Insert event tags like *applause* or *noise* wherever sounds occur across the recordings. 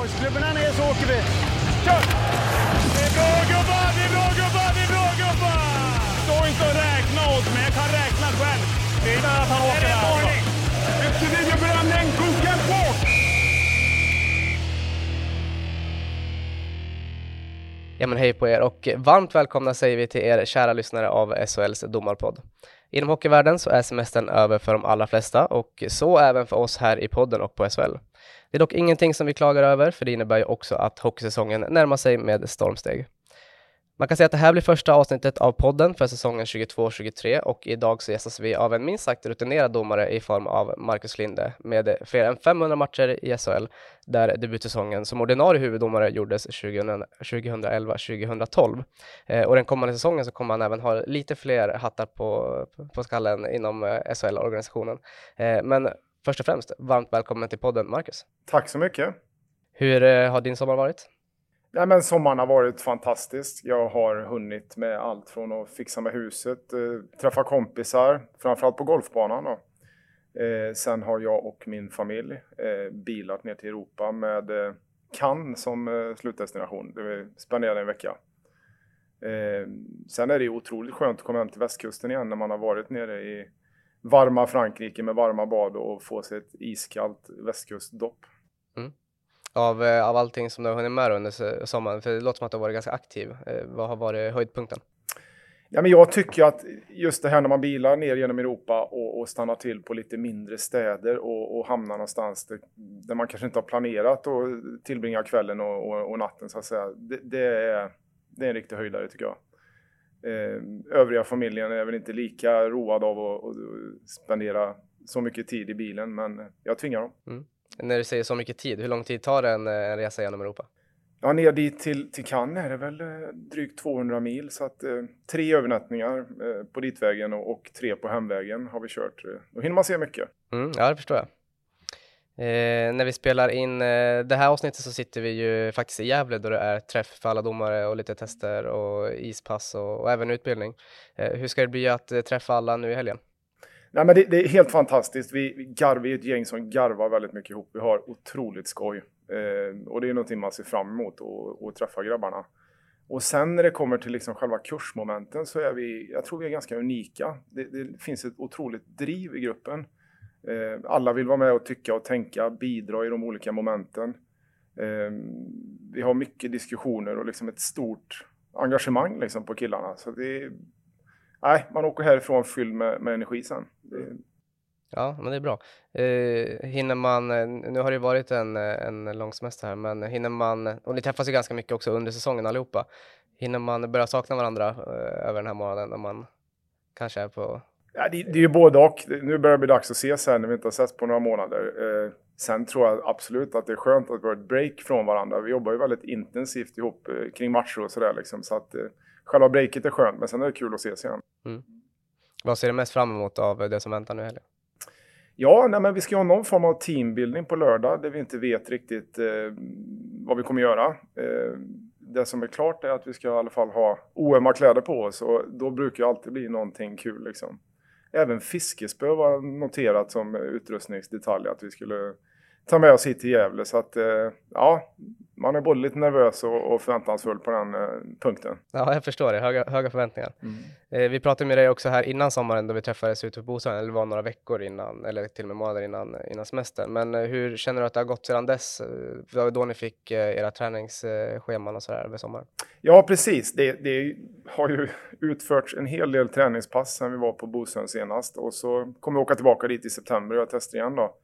Boys-klubborna ner så åker vi. Kör! Det är bra gubbar, det är bra gubbar, det är bra gubbar! Stå inte och räkna åt mig, jag kan räkna själv. Det är att han åker här. Alltså. Efter videobränning, koka på! Ja men hej på er och varmt välkomna säger vi till er kära lyssnare av SHLs domarpodd. Inom hockeyvärlden så är semestern över för de allra flesta och så även för oss här i podden och på SHL. Det är dock ingenting som vi klagar över för det innebär ju också att hockeysäsongen närmar sig med stormsteg. Man kan säga att det här blir första avsnittet av podden för säsongen 22-23 och idag så gästas vi av en minst sagt rutinerad domare i form av Marcus Linde med fler än 500 matcher i SHL där debutsäsongen som ordinarie huvuddomare gjordes 2011-2012. Eh, och den kommande säsongen så kommer han även ha lite fler hattar på, på skallen inom eh, SHL-organisationen. Eh, men först och främst, varmt välkommen till podden Marcus. Tack så mycket. Hur eh, har din sommar varit? Nej, men sommaren har varit fantastisk. Jag har hunnit med allt från att fixa med huset, eh, träffa kompisar, framförallt på golfbanan. Då. Eh, sen har jag och min familj eh, bilat ner till Europa med eh, Cannes som eh, slutdestination. Där vi spenderade en vecka. Sen är det otroligt skönt att komma hem till västkusten igen när man har varit nere i varma Frankrike med varma bad och få sig ett iskallt västkustdopp. Mm av, eh, av allting som du har hunnit med under sommaren? För det låter som att du har varit ganska aktiv. Eh, vad har varit höjdpunkten? Ja, men jag tycker att just det här när man bilar ner genom Europa och, och stannar till på lite mindre städer och, och hamnar någonstans där, där, man kanske inte har planerat att tillbringa kvällen och, och, och natten så att säga. Det, det, är, det är en riktig höjdare tycker jag. Eh, övriga familjen är väl inte lika road av att, att spendera så mycket tid i bilen men jag tvingar dem. Mm. När du säger så mycket tid, hur lång tid tar en, eh, en resa genom Europa? Ja, ner dit till, till Cannes är det väl eh, drygt 200 mil så att eh, tre övernattningar eh, på ditvägen och, och, tre på hemvägen har vi kört. Då hinner man se mycket. Mm, ja, det förstår jag. Eh, när vi spelar in eh, det här avsnittet så sitter vi ju faktiskt i Gävle då det är träff för alla domare och lite tester och ispass och, och även utbildning. Eh, hur ska det bli att eh, träffa alla nu i helgen? Nej, men det, det, är helt fantastiskt. Vi, vi, garv, vi är ett gäng som garvar väldigt mycket ihop. Vi har otroligt skoj. Eh, och det är någonting man ser fram emot och träffa grabbarna. Och sen när det kommer till liksom själva kursmomenten så är vi, jag tror vi är ganska unika. Det, det finns ett otroligt driv i gruppen. Eh, alla vill vara med och tycka och tänka, bidra i de olika momenten. Eh, vi har mycket diskussioner och liksom ett stort engagemang liksom på killarna. Så det nej, man åker härifrån fylld med, med energi sen. Det... Mm. Ja, men det är bra. Eh, hinner man, nu har det ju varit en, en lång semester här, men hinner man, och ni träffas ju ganska mycket också under säsongen allihopa, hinner man börja sakna varandra eh, över den här månaden när man kanske är på... Ja, det, det är ju både och. Nu börjar det bli dags att ses här när vi inte har sett på några månader. Eh, sen tror jag absolut att det är skönt att vi har ett break från varandra. Vi jobbar ju väldigt intensivt ihop eh, kring matcher och sådär liksom, så att eh, själva breaket är skönt, men sen är det kul att ses igen. Mm. Vad ser du mest fram emot av det som väntar nu i helgen? Ja, nej, men vi ska ha någon form av teambuilding på lördag där vi inte vet riktigt eh, vad vi kommer göra. Eh, det som är klart är att vi ska i alla fall ha oömma kläder på oss och då brukar det alltid bli någonting kul. Liksom. Även fiskespö var noterat som utrustningsdetalj att vi skulle ta med oss hit till Gävle. Så att eh, ja, man är både lite nervös och, och förväntansfull på den eh, punkten. Ja, jag förstår det. Höga, höga förväntningar. Mm. Eh, vi pratade med dig också här innan sommaren då vi träffades ute på Bosön, eller var några veckor innan, eller till och med månader innan, innan semestern. Men eh, hur känner du att det har gått sedan dess? Eh, det var då ni fick eh, era träningsscheman och sådär över sommaren. Ja, precis. Det, det, har ju utförts en hel del träningspass sedan vi var på Bosön senast och så kommer vi åka tillbaka dit i september och göra tester igen då.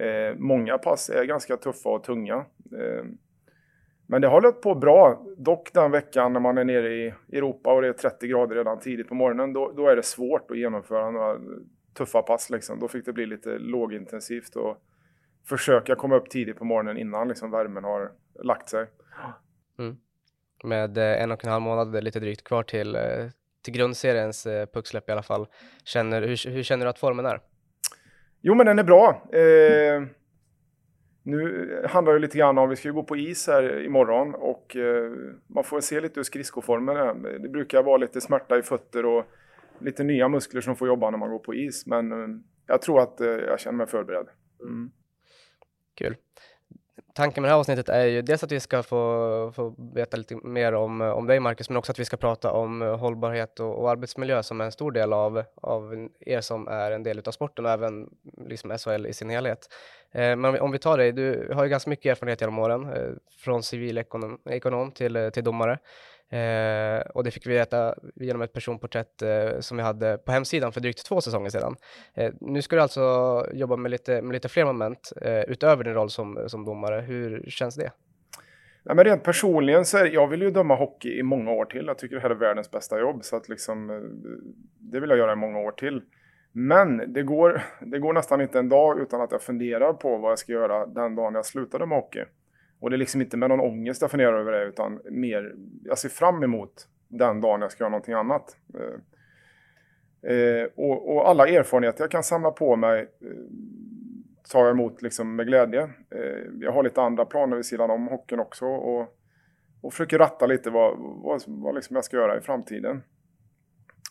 Eh, många pass är ganska tuffa och tunga. Men det har hållit på bra. Dock den veckan när man är nere i Europa och det är 30 grader redan tidigt på morgonen, då, då är det svårt att genomföra några tuffa pass. Liksom. Då fick det bli lite lågintensivt och försöka komma upp tidigt på morgonen innan liksom, värmen har lagt sig. Mm. Med eh, en och en halv månad lite drygt kvar till, eh, till grundseriens eh, pucksläpp i alla fall. Känner, hur, hur känner du att formen är? Jo, men den är bra. Eh, nu handlar det lite grann om, vi ska ju gå på is här imorgon och eh, man får se lite hur skridskoformen är. Det brukar vara lite smärta i fötter och lite nya muskler som får jobba när man går på is. Men eh, jag tror att eh, jag känner mig förberedd. Mm. Kul tanken med det här avsnittet är ju dels att vi ska få, få veta lite mer om, om dig Marcus, men också att vi ska prata om hållbarhet och, och arbetsmiljö som är en stor del av, av er som är en del av sporten och även liksom SHL i sin helhet. Eh, men om vi, om vi tar dig, du har ju ganska mycket erfarenhet genom åren, eh, från civilekonom ekonom till, eh, till domare. Eh, och det fick vi veta genom ett personporträtt eh, som vi hade på hemsidan för drygt två säsonger sedan. Eh, nu ska du alltså jobba med lite, med lite fler moment eh, utöver din roll som, som domare. Hur känns det? Nej, men rent personligen så är jag vill ju döma hockey i många år till. Jag tycker det här är världens bästa jobb så att liksom, eh, det vill jag göra i många år till. Men det går, *laughs* det går nästan inte en dag utan att jag funderar på vad jag ska göra den dagen jag slutade med hockey. Och det är liksom inte med någon ångest jag funderar över det utan mer, jag ser fram emot den dagen jag ska göra någonting annat. Eh, eh, och, och, alla erfarenheter jag kan samla på mig eh, tar jag emot liksom med glädje. Eh, jag har lite andra planer vid sidan om hockeyn också och, och försöker ratta lite vad, vad, vad liksom jag ska göra i framtiden.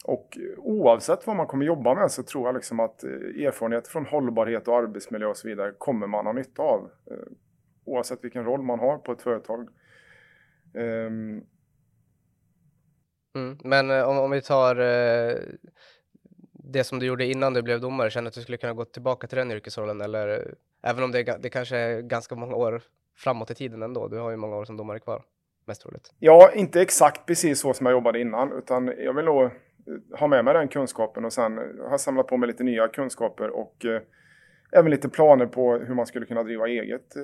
Och oavsett vad man kommer jobba med så tror jag liksom att erfarenheter erfarenhet från hållbarhet och arbetsmiljö och så vidare kommer man ha nytta av. Eh, Eh, oavsett vilken roll man har på ett företag. Um... Mm, men eh, om, om, vi tar eh, det som du gjorde innan du blev domare, känner du att du skulle kunna gå tillbaka till den yrkesrollen eller även om det, det kanske är ganska många år framåt i tiden ändå? Du har ju många år som domare kvar, mest troligt. Ja, inte exakt precis så som jag jobbade innan, utan jag vill nog eh, ha med mig den kunskapen och sen har samlat på mig lite nya kunskaper och eh, även lite planer på hur man skulle kunna driva eget. Eh,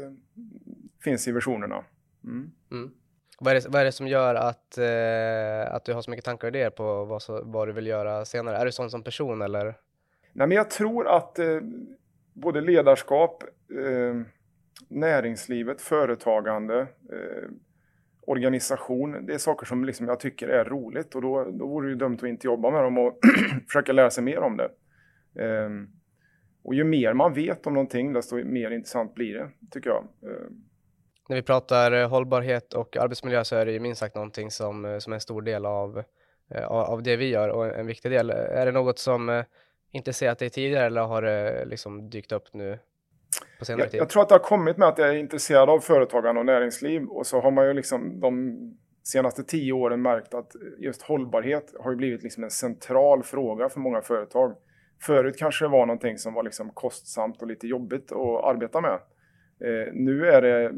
finns i versionerna. Mm. Mm. Vad, är det, vad är det som gör att, eh, att du har så mycket tankar och idéer på vad, så, vad du vill göra senare? Är du sån som person eller? Nej, men jag tror att eh, både ledarskap, eh, näringslivet, företagande, eh, organisation, det är saker som liksom jag tycker är roligt och då, då vore det ju dumt att inte jobba med dem och *clears throat* försöka lära sig mer om det. Um, och ju mer man vet om någonting, desto mer intressant blir det, tycker jag. Eh, När vi pratar eh, hållbarhet och arbetsmiljö så är det ju minst sagt någonting som, eh, som är en stor del av, av det vi gör och en viktig del. Är det något som inte ser att det är tidigare eller har det liksom dykt upp nu på senare jag, tid? Jag tror att det har kommit med att jag är intresserad av företagande och näringsliv och så har man ju liksom de senaste tio åren märkt att just hållbarhet har blivit liksom en central fråga för många företag. Förut kanske det var någonting som var liksom kostsamt och lite jobbigt att arbeta med. Eh, nu är det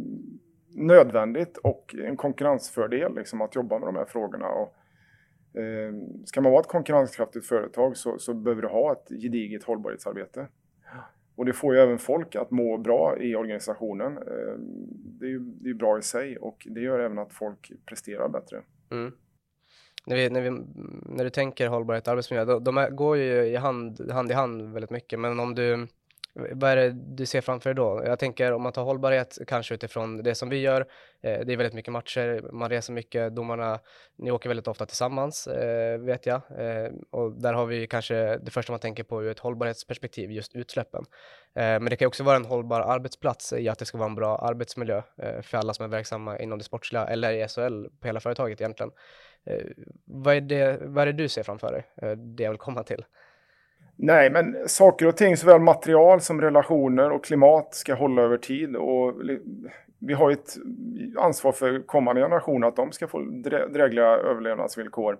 nödvändigt och en konkurrensfördel liksom, att jobba med de här frågorna. Och, eh, ska man vara ett konkurrenskraftigt företag så, så behöver du ha ett gediget hållbarhetsarbete. Och det får ju även folk att må bra i organisationen. Eh, det är ju det är bra i sig och det gör även att folk presterar bättre. Mm när, vi, när, vi, när du tänker hållbarhet och arbetsmiljö, de, de går ju i hand, hand i hand väldigt mycket, men om du vad är det du ser framför dig då? Jag tänker om man tar hållbarhet kanske utifrån det som vi gör. Eh, det är väldigt mycket matcher, man reser mycket, domarna, ni åker väldigt ofta tillsammans eh, vet jag. Eh, och där har vi kanske det första man tänker på ur ett hållbarhetsperspektiv, just utsläppen. Eh, men det kan också vara en hållbar arbetsplats i att det ska vara en bra arbetsmiljö eh, för alla som är verksamma inom det sportsliga eller i SHL på hela företaget egentligen. Eh, vad, är det, vad är det du ser framför dig? det jag vill komma till. Nej, men saker och ting, såväl material som relationer och klimat ska hålla över tid. Och vi har ett ansvar för kommande generationer att de ska få drägliga överlevnadsvillkor.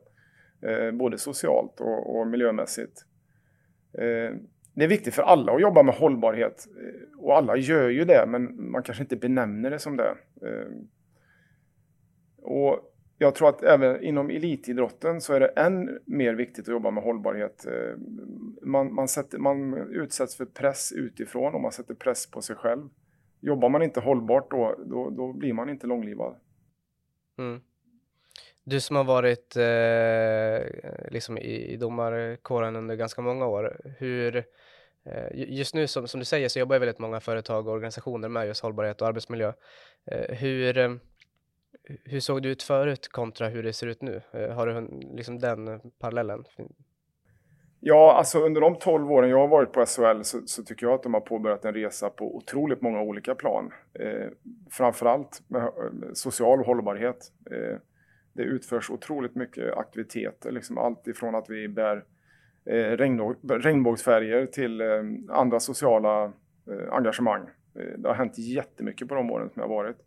Eh, både socialt och, och miljömässigt. Eh, det är viktigt för alla att jobba med hållbarhet. Eh, och alla gör ju det, men man kanske inte benämner det som det. Eh, och jag tror att även inom elitidrotten så är det än mer viktigt att jobba med hållbarhet. Eh, man, man, sätter, man utsätts för press utifrån och man sätter press på sig själv. Jobbar man inte hållbart då, då, då blir man inte långlivad. Mm. Du som har varit eh, liksom i, i domarkåren under ganska många år, hur, eh, just nu som, som du säger så jobbar väldigt många företag och organisationer med just hållbarhet och arbetsmiljö. Eh, hur eh, hur såg det ut förut kontra hur det ser ut nu? Eh, har du liksom den eh, parallellen? Ja, alltså under de 12 åren jag har varit på SHL så, så, tycker jag att de har påbörjat en resa på otroligt många olika plan. Eh, framförallt med eh, social hållbarhet. Eh, det utförs otroligt mycket aktiviteter, liksom allt ifrån att vi bär eh, regnbågsfärger till eh, andra sociala eh, engagemang. Eh, det har hänt jättemycket på de åren som jag har varit.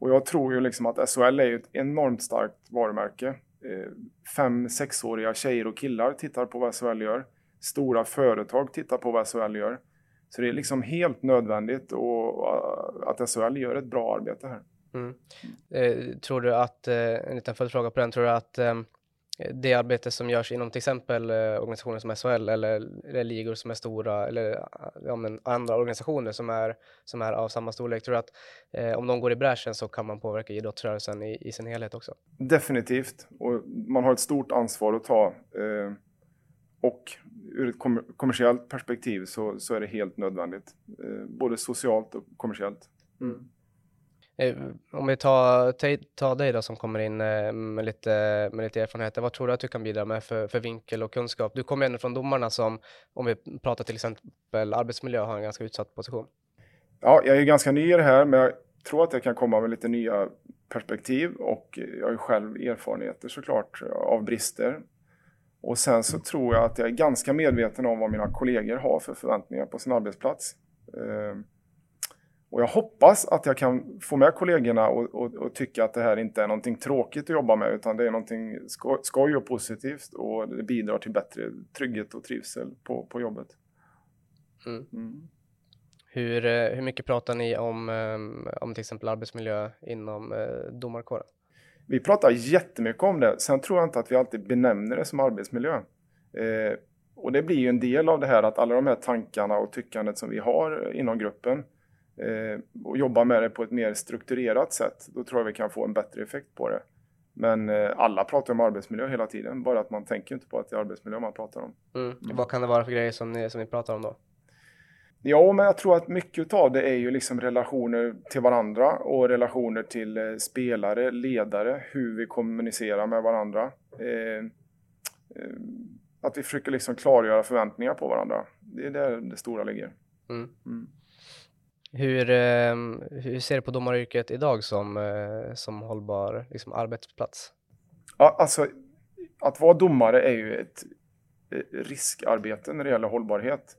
Och jag tror ju liksom att SHL är ett enormt starkt varumärke. Eh, fem, sexåriga tjejer och killar tittar på vad SHL gör. Stora företag tittar på vad SHL gör. Så det är liksom helt nödvändigt och eh, att SHL gör ett bra arbete här. Mm. Eh, tror du att, eh, en liten följdfråga på den, tror du att eh, det arbete som görs inom till exempel eh, organisationer som SHL eller, eller ligor som är stora eller ja, men andra organisationer som är, som är av samma storlek, tror du att eh, om de går i bräschen så kan man påverka idrottsrörelsen i, i sin helhet också? Definitivt, och man har ett stort ansvar att ta. Eh, och ur ett kom kommersiellt perspektiv så, så är det helt nödvändigt, eh, både socialt och kommersiellt. Mm. Eh, om vi tar, tar dig då som kommer in eh, med lite, med lite erfarenheter, vad tror du att du kan bidra med för, för vinkel och kunskap? Du kommer ändå från domarna som, om vi pratar till exempel arbetsmiljö, har en ganska utsatt position. Ja, jag är ganska ny i det här, men jag tror att jag kan komma med lite nya perspektiv och jag har ju själv erfarenheter såklart av brister. Och sen så tror jag att jag är ganska medveten om vad mina kollegor har för förväntningar på sin arbetsplats. Ehm, och jag hoppas att jag kan få med kollegorna och, och, och, tycka att det här inte är någonting tråkigt att jobba med utan det är någonting skoj, skoj och positivt och det bidrar till bättre trygghet och trivsel på, på jobbet. Mm. Mm. Hur, eh, hur mycket pratar ni om, eh, om till exempel arbetsmiljö inom eh, domarkåren? Vi pratar jättemycket om det. Sen tror jag inte att vi alltid benämner det som arbetsmiljö. Eh, och det blir ju en del av det här att alla de här tankarna och tyckandet som vi har inom gruppen och jobba med det på ett mer strukturerat sätt, då tror jag vi kan få en bättre effekt på det. Men eh, alla pratar om arbetsmiljö hela tiden, bara att man tänker inte på att det är arbetsmiljö man pratar om. Mm. Mm. Vad kan det vara för grejer som ni, som ni pratar om då? Ja, men jag tror att mycket av det är ju liksom relationer till varandra och relationer till eh, spelare, ledare, hur vi kommunicerar med varandra. Eh, eh, att vi försöker liksom klargöra förväntningar på varandra. Det är där det stora ligger. Mm. Hur, ehm, hur ser du på domaryrket idag som, eh, som hållbar liksom, arbetsplats? Ja, alltså, att vara domare är ju ett eh, riskarbete när det gäller hållbarhet.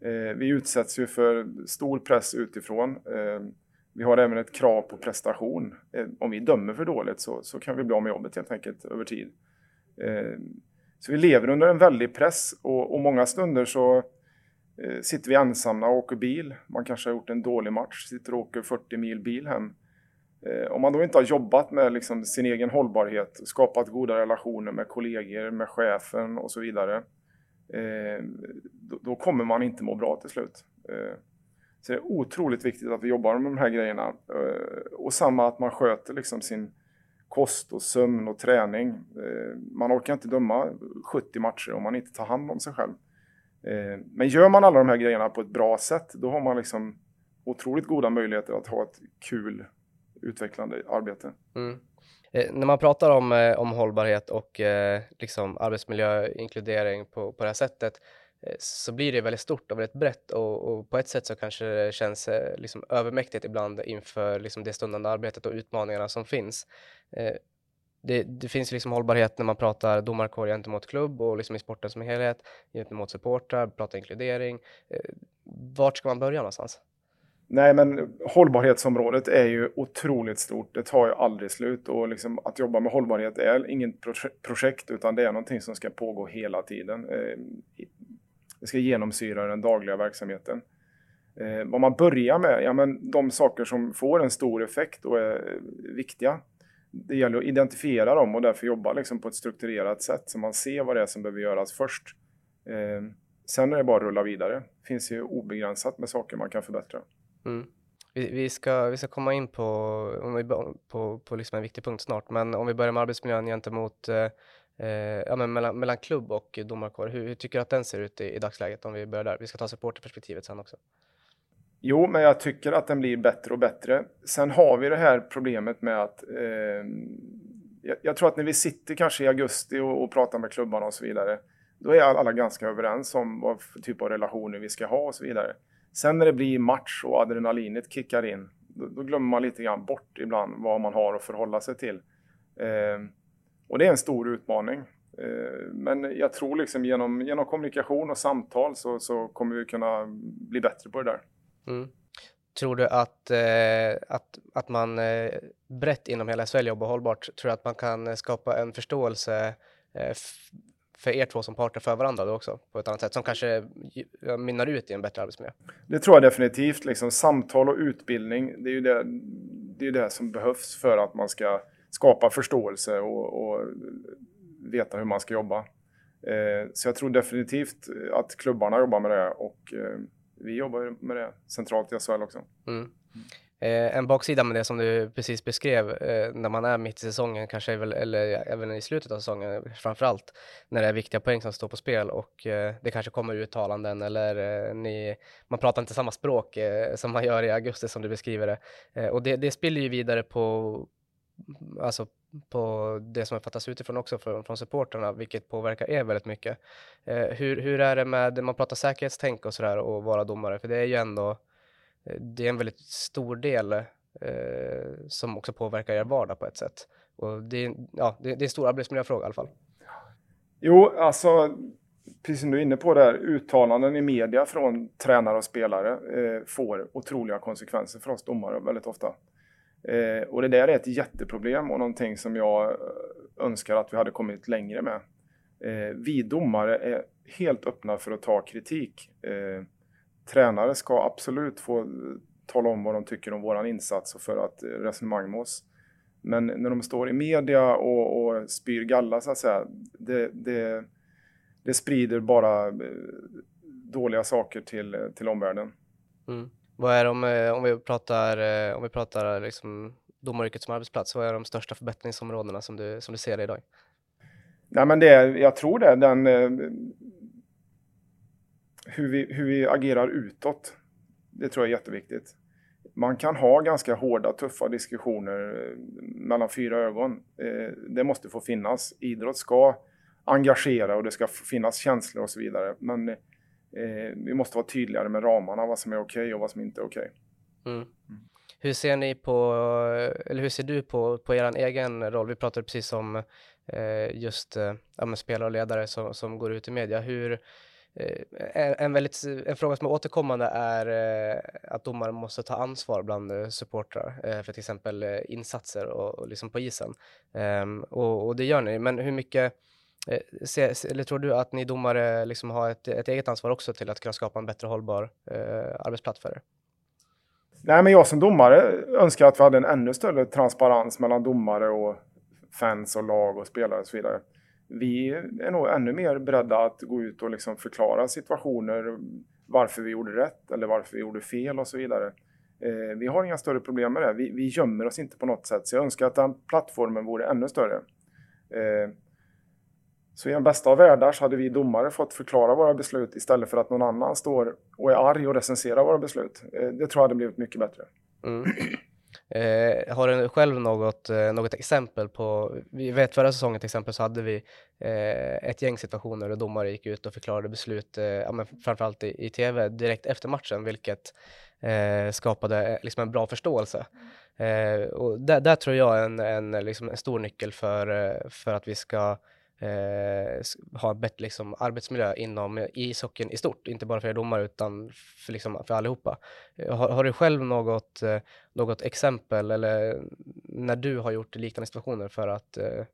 Eh, vi utsätts ju för stor press utifrån. Eh, vi har även ett krav på prestation. Eh, om vi dömer för dåligt så, så kan vi bli av med jobbet helt enkelt över tid. Ehm, så vi lever under en väldig press och, och många stunder så Eh, sitter vi ensamma och åker bil, man kanske har gjort en dålig match, sitter och åker 40 mil bil hem. Eh, om man då inte har jobbat med liksom sin egen hållbarhet, skapat goda relationer med kollegor, med chefen och så vidare, eh, då kommer man inte må bra till slut. Så det är otroligt viktigt att vi jobbar med de här grejerna. Och samma att man sköter liksom sin kost och sömn och träning. Man orkar inte döma 70 matcher om man inte tar hand om sig själv. Eh, men gör man alla de här grejerna på ett bra sätt, då har man liksom otroligt goda möjligheter att ha ett kul, utvecklande arbete. Mm. Eh, när man pratar om, eh, om hållbarhet och eh, liksom arbetsmiljöinkludering på, på det här sättet, eh, så blir det väldigt stort och väldigt brett och, och, på ett sätt så kanske det känns eh, liksom övermäktigt ibland inför liksom det stundande arbetet och utmaningarna som finns eh, det, det, finns liksom hållbarhet när man pratar domarkår gentemot klubb och liksom i sporten som helhet, gentemot supportrar, prata inkludering. Eh, vart ska man börja någonstans? Nej, men hållbarhetsområdet är ju otroligt stort. Det tar ju aldrig slut och liksom att jobba med hållbarhet är inget projekt utan det är någonting som ska pågå hela tiden. Eh, det ska genomsyra den dagliga verksamheten. Eh, vad man börjar med, ja men de saker som får en stor effekt och är viktiga det gäller att identifiera dem och därför jobba liksom på ett strukturerat sätt så man ser vad det är som behöver göras först. Eh, sen är det bara att rulla vidare. Det finns ju obegränsat med saker man kan förbättra. Mm. Vi, vi, ska, vi ska komma in på, om vi, på, på liksom en viktig punkt snart, men om vi börjar med arbetsmiljön gentemot eh, eh, ja, men mellan, mellan klubb och domarkår. Hur, hur tycker du att den ser ut i, i dagsläget om vi börjar där? Vi ska ta supporterperspektivet sen också. Jo, men jag tycker att den blir bättre och bättre. Sen har vi det här problemet med att eh, jag, jag, tror att när vi sitter kanske i augusti och, och, pratar med klubbarna och så vidare, då är alla ganska överens om vad för typ av relationer vi ska ha och så vidare. Sen när det blir match och adrenalinet kickar in, då, då glömmer man lite grann bort ibland vad man har att förhålla sig till. Eh, och det är en stor utmaning. Eh, men jag tror liksom genom, genom kommunikation och samtal så, så kommer vi kunna bli bättre på det där. Mm. Tror du att, eh, att, att man eh, brett inom hela SHL jobbar hållbart, tror du att man kan skapa en förståelse eh, för er två som parter för varandra då också på ett annat sätt som kanske mynnar ut i en bättre arbetsmiljö? Det tror jag definitivt. Liksom, samtal och utbildning, det är ju det, det, är det som behövs för att man ska skapa förståelse och, och veta hur man ska jobba. Eh, så jag tror definitivt att klubbarna jobbar med det och eh, vi jobbar med det centralt i SHL också. Mm. Eh, en baksida med det som du precis beskrev, eh, när man är mitt i säsongen, kanske väl, eller även i slutet av säsongen framför allt, när det är viktiga poäng som står på spel och eh, det kanske kommer uttalanden eller eh, ni, man pratar inte samma språk eh, som man gör i augusti som du beskriver det. Eh, och det, det spiller ju vidare på, alltså på det som fattas utifrån också från, från supporterna, vilket påverkar er väldigt mycket. Eh, hur, hur är det med, man pratar säkerhetstänk och sådär och vara domare, för det är ju ändå eh, det är en väldigt stor del eh, som också påverkar er vardag på ett sätt. Och det, ja, det, det är en stor arbetsmiljöfråga i alla fall. Jo, alltså precis som du är inne på där, uttalanden i media från tränare och spelare eh, får otroliga konsekvenser för oss domare väldigt ofta. Eh, och det där är ett jätteproblem och någonting som jag eh, önskar att vi hade kommit längre med. Eh, vi domare är helt öppna för att ta kritik. Eh, tränare ska absolut få eh, tala om vad de tycker om våran insats och för att eh, resonemang med oss. Men när de står i media och, och spyr galla så att säga, det, det, det sprider bara dåliga saker till, till omvärlden. Mm. Vad är de, eh, om vi pratar, eh, om vi pratar eh, liksom domaryrket som arbetsplats, vad är de största förbättringsområdena som du, som du ser idag? Nej, men det, jag tror det är den hur vi, hur vi agerar utåt. Det tror jag är jätteviktigt. Man kan ha ganska hårda, tuffa diskussioner mellan fyra ögon. Det måste få finnas. Idrott ska engagera och det ska finnas känslor och så vidare. Men eh, vi måste vara tydligare med ramarna, vad som är okej okay och vad som inte är okej. Okay. Mm. Mm. Hur ser ni på, eller hur ser du på, på er egen roll? Vi pratade precis om just ja, spelare och ledare som, som går ut i media. Hur, Eh, en, väldigt, en fråga som är återkommande är eh, att domaren måste ta ansvar bland eh, supportrar för till exempel insatser och, och liksom på isen. Ehm, och, och, det gör ni, men hur mycket Eh, se, eller tror du att ni domare liksom har ett, ett, eget ansvar också till att kunna skapa en bättre hållbar eh, arbetsplats för er? Nej, men jag som domare önskar att vi hade en ännu större transparens mellan domare och fans och lag och spelare och så vidare vi är nog ännu mer beredda att gå ut och liksom förklara situationer, varför vi gjorde rätt eller varför vi gjorde fel och så vidare. Eh, vi har inga större problem med det. Vi, vi gömmer oss inte på något sätt. Så jag önskar att den plattformen vore ännu större. Eh, så i den bästa av världar så hade vi domare fått förklara våra beslut istället för att någon annan står och är arg och recenserar våra beslut. Eh, det tror jag hade blivit mycket bättre. Mm. Eh, har du själv något, eh, något exempel på, vi vet förra säsongen till exempel så hade vi eh, ett gäng situationer där domare gick ut och förklarade beslut, eh, ja, men framförallt i, i tv direkt efter matchen, vilket eh, skapade eh, liksom en bra förståelse. Eh, och där, där, tror jag är en, en, liksom en stor nyckel för, eh, för att vi ska eh, ha en bättre liksom, arbetsmiljö inom eh, ishockeyn i stort, inte bara för er domare utan för, liksom, för allihopa. Eh, har, har du själv något, eh, något exempel eller mm, när du har gjort liknande situationer för att, eh,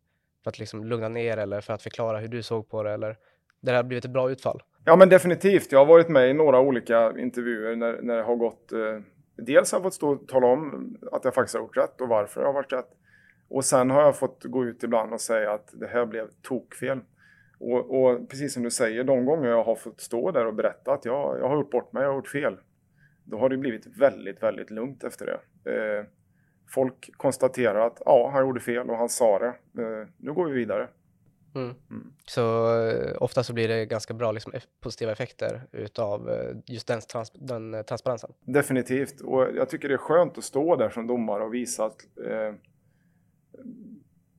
för att liksom lugna ner eller för att förklara hur du såg på det eller där det har blivit ett bra utfall? Ja men definitivt. Jag har varit med i några olika intervjuer när, när det har gått eh, Dels har jag fått stå och tala om att jag faktiskt har gjort rätt och varför jag har varit rätt. Och sen har jag fått gå ut ibland och säga att det här blev tokfel. Och, och precis som du säger, de gånger jag har fått stå där och berätta att jag, jag har gjort bort mig, jag har gjort fel. Då har det blivit väldigt, väldigt lugnt efter det. Eh, folk konstaterar att ja, han gjorde fel och han sa det. Eh, nu går vi vidare. Mm. Mm. Så eh, ofta så blir det ganska bra liksom, positiva effekter utav eh, just den, trans den eh, transparensen. Definitivt, och jag tycker det är skönt att stå där som domare och visa att eh,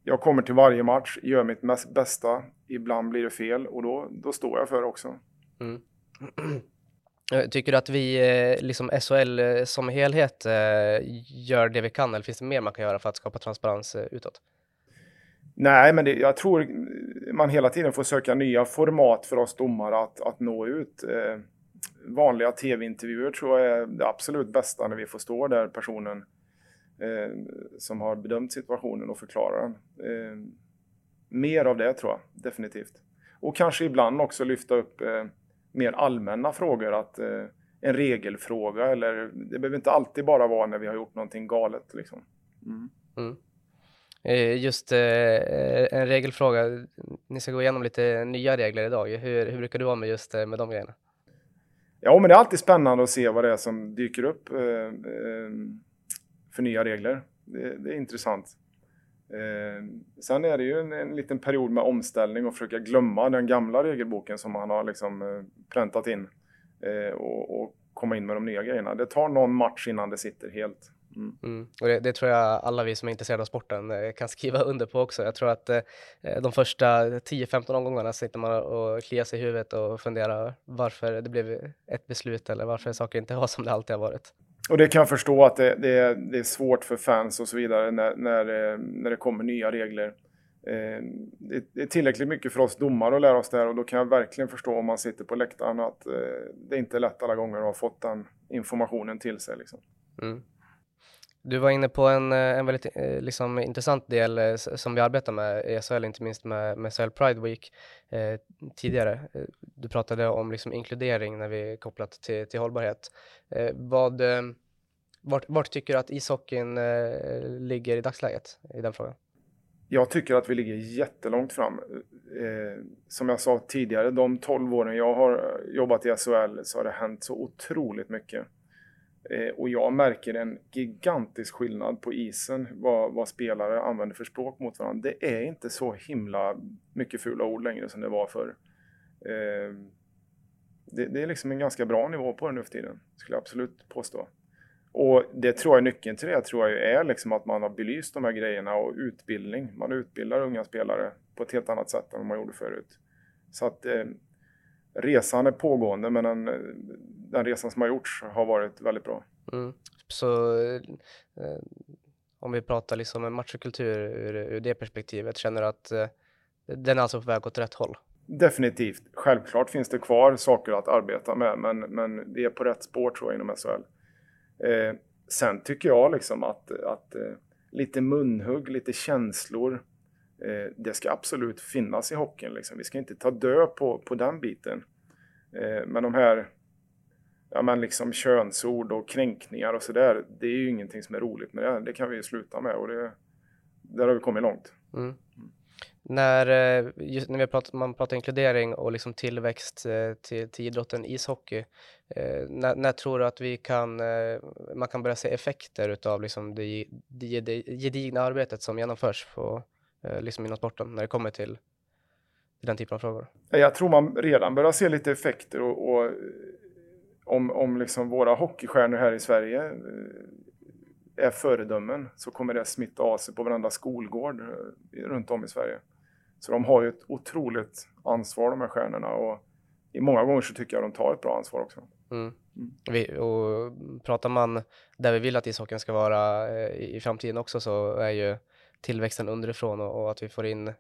jag kommer till varje match, gör mitt mest bästa. Ibland blir det fel och då, då står jag för det också. Mm. *clears throat* Tycker du att vi, eh, liksom SHL eh, som helhet, eh, gör det vi kan eller finns det mer man kan göra för att skapa transparens utåt? Nej, men det, jag tror man hela tiden får söka nya format för oss domare att, att nå ut. vanliga tv-intervjuer tror jag är det absolut bästa när vi får stå där personen eh, som har bedömt situationen och förklarar den. Eh, mer av det tror jag definitivt. Och kanske ibland också lyfta upp eh, mer allmänna frågor. Att, eh, en regelfråga eller det behöver inte alltid bara vara när vi har gjort någonting galet. Liksom. Mm. Mm. Eh, just eh, en regelfråga, ni ska gå igenom lite nya regler idag. Hur, hur brukar du vara med just eh, med de grejerna? Ja, men det är alltid spännande att se vad det är som dyker upp för nya regler. Det, det är intressant. Eh, sen är det ju en, en, liten period med omställning och försöka glömma den gamla regelboken som man har liksom eh, präntat in eh, och, och komma in med de nya grejerna. Det tar någon match innan det sitter helt. Mm. Mm. Och det, det, tror jag alla vi som är intresserade av sporten eh, kan skriva under på också. Jag tror att eh, de första 10-15 omgångarna sitter man och kliar sig i huvudet och funderar varför det blev ett beslut eller varför saker inte var som det alltid har varit. Och det kan jag förstå att det, det, är, det är svårt för fans och så vidare när, när, eh, när det kommer nya regler. Eh, det, det, är tillräckligt mycket för oss domare att lära oss där och då kan jag verkligen förstå om man sitter på läktaren att eh, det är inte är lätt alla gånger att ha fått den informationen till sig. Liksom. Mm. Du var inne på en, eh, en väldigt eh, liksom, intressant del eh, som vi arbetar med i SHL, inte minst med, med SHL Pride Week eh, tidigare. Du pratade om liksom, inkludering när vi kopplat till, till hållbarhet. Eh, vad, vart, vart, tycker du att ishockeyn eh, ligger i dagsläget i den frågan? Jag tycker att vi ligger jättelångt fram. Eh, som jag sa tidigare, de 12 åren jag har jobbat i SHL så har det hänt så otroligt mycket. Eh, och jag märker en gigantisk skillnad på isen vad, vad, spelare använder för språk mot varandra. Det är inte så himla mycket fula ord längre som det var förr. Eh, det, det, är liksom en ganska bra nivå på det nu för tiden, skulle jag absolut påstå. Och det tror jag är nyckeln till det, tror jag är liksom att man har belyst de här grejerna och utbildning. Man utbildar unga spelare på ett helt annat sätt än vad man gjorde förut. Så att eh, resan är pågående men den, den resan som har gjorts har varit väldigt bra. Mm. Så eh, om vi pratar liksom matchkultur ur, ur det perspektivet, känner du att eh, den är alltså på väg åt rätt håll? Definitivt. Självklart finns det kvar saker att arbeta med, men, men det är på rätt spår tror jag inom SHL. Eh, sen tycker jag liksom att, att eh, lite munhugg, lite känslor, eh, det ska absolut finnas i hockeyn. Liksom. Vi ska inte ta död på, på den biten. Eh, men de här ja, men liksom könsord och kränkningar och sådär, det är ju ingenting som är roligt med det. Det kan vi ju sluta med och det, där har vi kommit långt. Mm. När, eh, just när vi pratar, man pratar inkludering och liksom tillväxt eh, till, till idrotten ishockey, eh, när, när, tror du att vi kan, man kan börja se effekter utav liksom det, det, det gedigna arbetet som genomförs på, liksom inom sporten när det kommer till, den typen av frågor? Jag tror man redan börjar se lite effekter och, och om, om liksom våra hockeystjärnor här i Sverige är föredömen så kommer det smitta av sig på varenda skolgård runt om i Sverige. Så de har ju ett otroligt ansvar de här stjärnorna och i många gånger så tycker jag de tar ett bra ansvar också. Mm. Mm. Vi, och pratar man där vi vill att ishockeyn ska vara eh, i, framtiden också så är ju tillväxten underifrån och, och att vi får in, eh,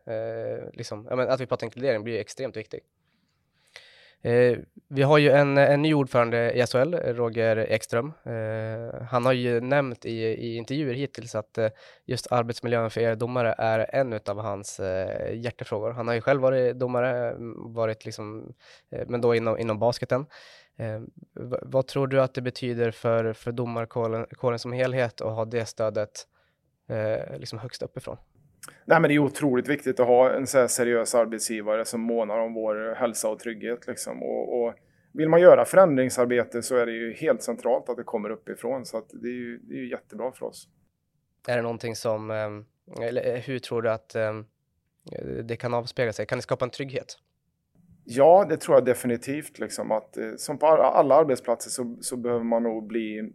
liksom, ja, men att vi pratar inkludering blir extremt viktigt. Eh, vi har ju en, en ny ordförande i SHL, Roger Ekström. Eh, han har ju nämnt i, i intervjuer hittills att eh, just arbetsmiljön för er domare är en av hans eh, hjärtefrågor. Han har ju själv varit domare, varit liksom, eh, men då inom, inom basketen. Eh, vad tror du att det betyder för, för domarkåren som helhet att ha det stödet liksom högst uppifrån? Nej, men det är otroligt viktigt att ha en så seriös arbetsgivare som månar om vår hälsa och trygghet. Liksom. Och, och, vill man göra förändringsarbete så är det ju helt centralt att det kommer uppifrån. Så det är, ju, det är ju jättebra för oss. Är det någonting som, ehm, eller eh, hur tror du att ehm, det kan avspegla sig? Kan det skapa en trygghet? Ja, det tror jag definitivt. Liksom, att, eh, som på alla arbetsplatser så, så behöver man nog bli eh,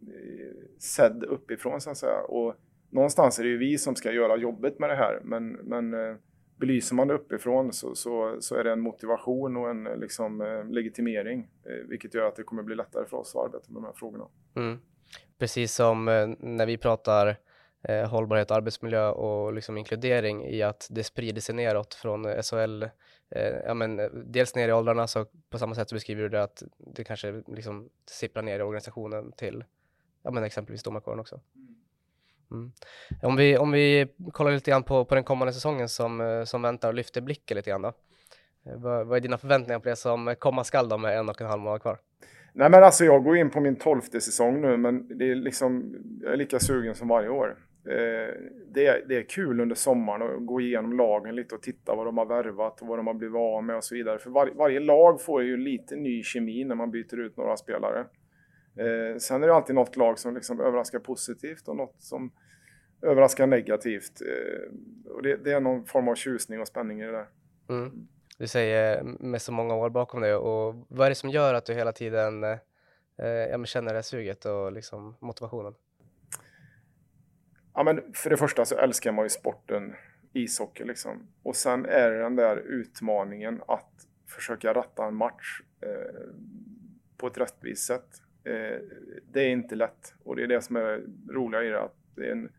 sedd uppifrån så att säga. Och någonstans är det ju vi som ska göra jobbet med det här. Men, men eh, belyser man det uppifrån så, så, så är det en motivation och en liksom, eh, legitimering. Eh, vilket gör att det kommer bli lättare för oss att arbeta med de här frågorna. Mm. Precis som när vi pratar eh, hållbarhet, arbetsmiljö och liksom inkludering i att det sprider sig neråt från eh, SHL, eh, ja men eh, dels ner i åldrarna, så på samma sätt så beskriver du det att det kanske liksom sipprar ner i organisationen till, ja men exempelvis domarkåren också. Mm. Mm. Om, vi, om vi kollar lite grann på, på den kommande säsongen som, eh, som väntar och lyfter blicken lite grann då. Eh, vad, vad är dina förväntningar på det som komma skall då med en och en halv månad kvar? Nej men alltså jag går in på min tolfte säsong nu men det är liksom, jag är lika sugen som varje år. Eh, det, är, det är kul under sommaren att gå igenom lagen lite och titta vad de har värvat och vad de har blivit av med och så vidare. För var, varje lag får ju lite ny kemi när man byter ut några spelare. Eh, sen är det alltid något lag som liksom överraskar positivt och något som överraskar negativt. Eh, och det, det är någon form av tjusning och spänning i det där. Mm. Du säger med så många år bakom dig och vad är det som gör att du hela tiden eh, men känner det här suget och liksom motivationen? Ja, men för det första så älskar man ju sporten ishockey liksom. Och sen är det den där utmaningen att försöka ratta en match eh, på ett rättvist sätt. Eh, det är inte lätt och det är det som är det roliga i det. Att det, är en,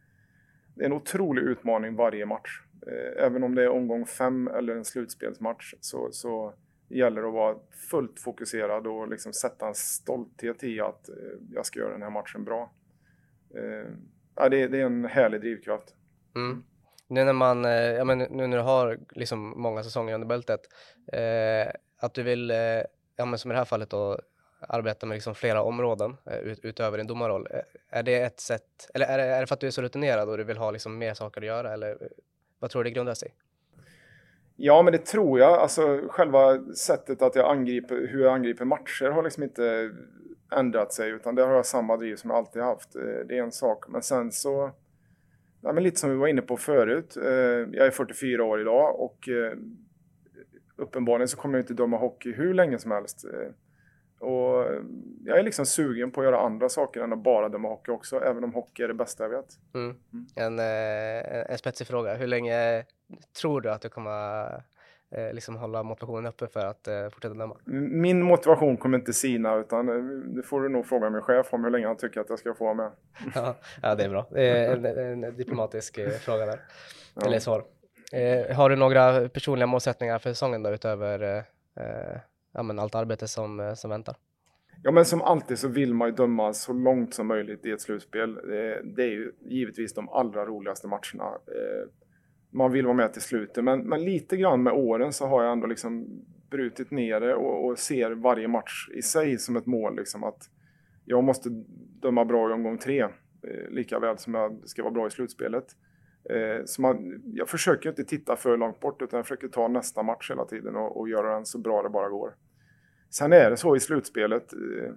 det är en otrolig utmaning varje match. Eh, även om det är omgång fem eller en slutspelsmatch så, så gäller det att vara fullt fokuserad och liksom sätta en stolthet i att eh, jag ska göra den här matchen bra. Ja, det, det är en härlig drivkraft. Mm. Nu när man, ja men nu när du har liksom många säsonger under bältet, eh, att du vill, eh, ja men som i det här fallet då, arbeta med liksom flera områden eh, ut, utöver din domarroll. Eh, är det ett sätt, eller är det, är det för att du är så rutinerad och du vill ha liksom mer saker att göra eller eh, vad tror du det grundar sig? Ja, men det tror jag. Alltså själva sättet att jag angriper, hur jag angriper matcher har liksom inte ändrat sig, utan där har jag samma driv som jag alltid haft. Det är en sak, men sen så, ja, men lite som vi var inne på förut. Jag är 44 år idag och uppenbarligen så kommer jag inte döma hockey hur länge som helst. Eh, Och jag är liksom sugen på att göra andra saker än att bara döma hockey också, även om hockey är det bästa jag vet. Mm. En, eh, en spetsig fråga. Hur länge tror du att du kommer eh, liksom hålla motivationen uppe för att eh, fortsätta döma? Min motivation kommer inte sina, utan eh, det får du nog fråga min chef om hur länge han tycker att jag ska få vara med. *laughs* ja, ja, det är bra. En, en diplomatisk eh, fråga där. Ja. Eller svar. Eh, har du några personliga målsättningar för säsongen då utöver eh, eh, ja, men allt arbete som, eh, som väntar? Ja, men som alltid så vill man ju döma så långt som möjligt i ett slutspel. Eh, det, är ju givetvis de allra roligaste matcherna. Eh, man vill vara med till slutet, men, men lite grann med åren så har jag ändå liksom brutit ner det och, och ser varje match i sig som ett mål. Liksom att jag måste döma bra i omgång tre, lika väl som jag ska vara bra i slutspelet. Eh, så man, jag försöker inte titta för långt bort, utan jag försöker ta nästa match hela tiden och, och göra den så bra det bara går. Sen är det så i slutspelet, eh,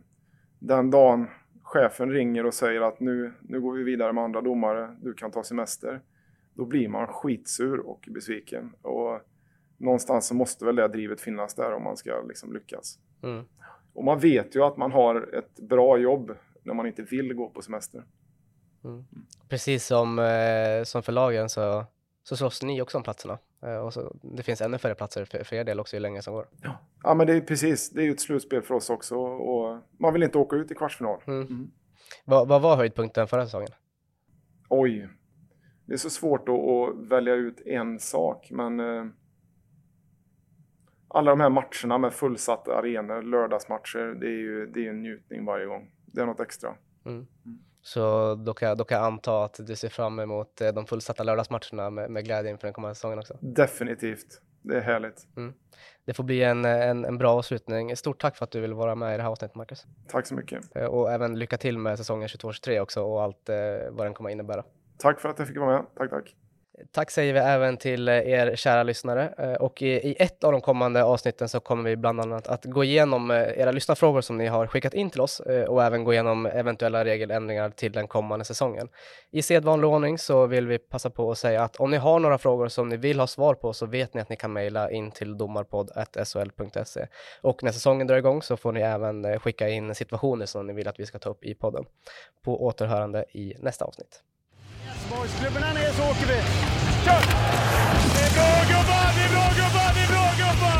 den dagen chefen ringer och säger att nu, nu går vi vidare med andra domare, du kan ta semester. Då blir man skitsur och besviken. Och någonstans så måste väl det drivet finnas där om man ska liksom lyckas. Mm. Och man vet ju att man har ett bra jobb när man inte vill gå på semester. Precis som, eh, som för lagen så, så slåss ni också om platserna. Eh, och så, det finns ännu färre platser för, för er del också ju längre som går. Ja men det är precis, det är ju ett slutspel för oss också och man vill inte åka ut i kvartsfinal. Mm. Vad, vad var höjdpunkten förra säsongen? Oj, det är så svårt att, att välja ut en sak men eh, alla de här matcherna med fullsatta arenor, lördagsmatcher, det är ju det är en njutning varje gång. Det är något extra. Så då kan, jag- då kan jag anta att du ser fram emot eh, de fullsatta lördagsmatcherna med, med glädje inför den kommande säsongen också. Definitivt. Det är härligt. Det får bli en, en, en bra avslutning. Stort tack för att du ville vara med i det här avsnittet Marcus. Tack så mycket. Eh, Och även lycka till med säsongen 22-23 också och allt eh, vad den kommer innebära. Tack för att jag fick vara med. Tack, tack. Tack säger vi även till eh, er kära lyssnare eh, och i, ett av de kommande avsnitten så kommer vi bland annat att gå igenom eh, era lyssnarfrågor som ni har skickat in till oss och även gå igenom eventuella regeländringar till den kommande säsongen. I sedvanlig ordning så vill vi passa på att säga att om ni har några frågor som ni vill ha svar på så vet ni att ni kan mejla in till domarpodd.sol.se och när säsongen drar igång så får ni även skicka in situationer som ni vill att vi ska ta upp i podden. På återhörande i nästa avsnitt. Boysklubborna ner så åker vi. Kör! Det är bra gubbar, det är bra gubbar, det är bra gubbar!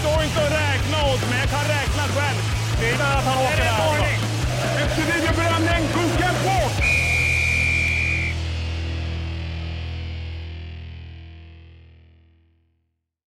Stå inte och räkna åt mig, jag kan räkna själv. Det är att han åker där.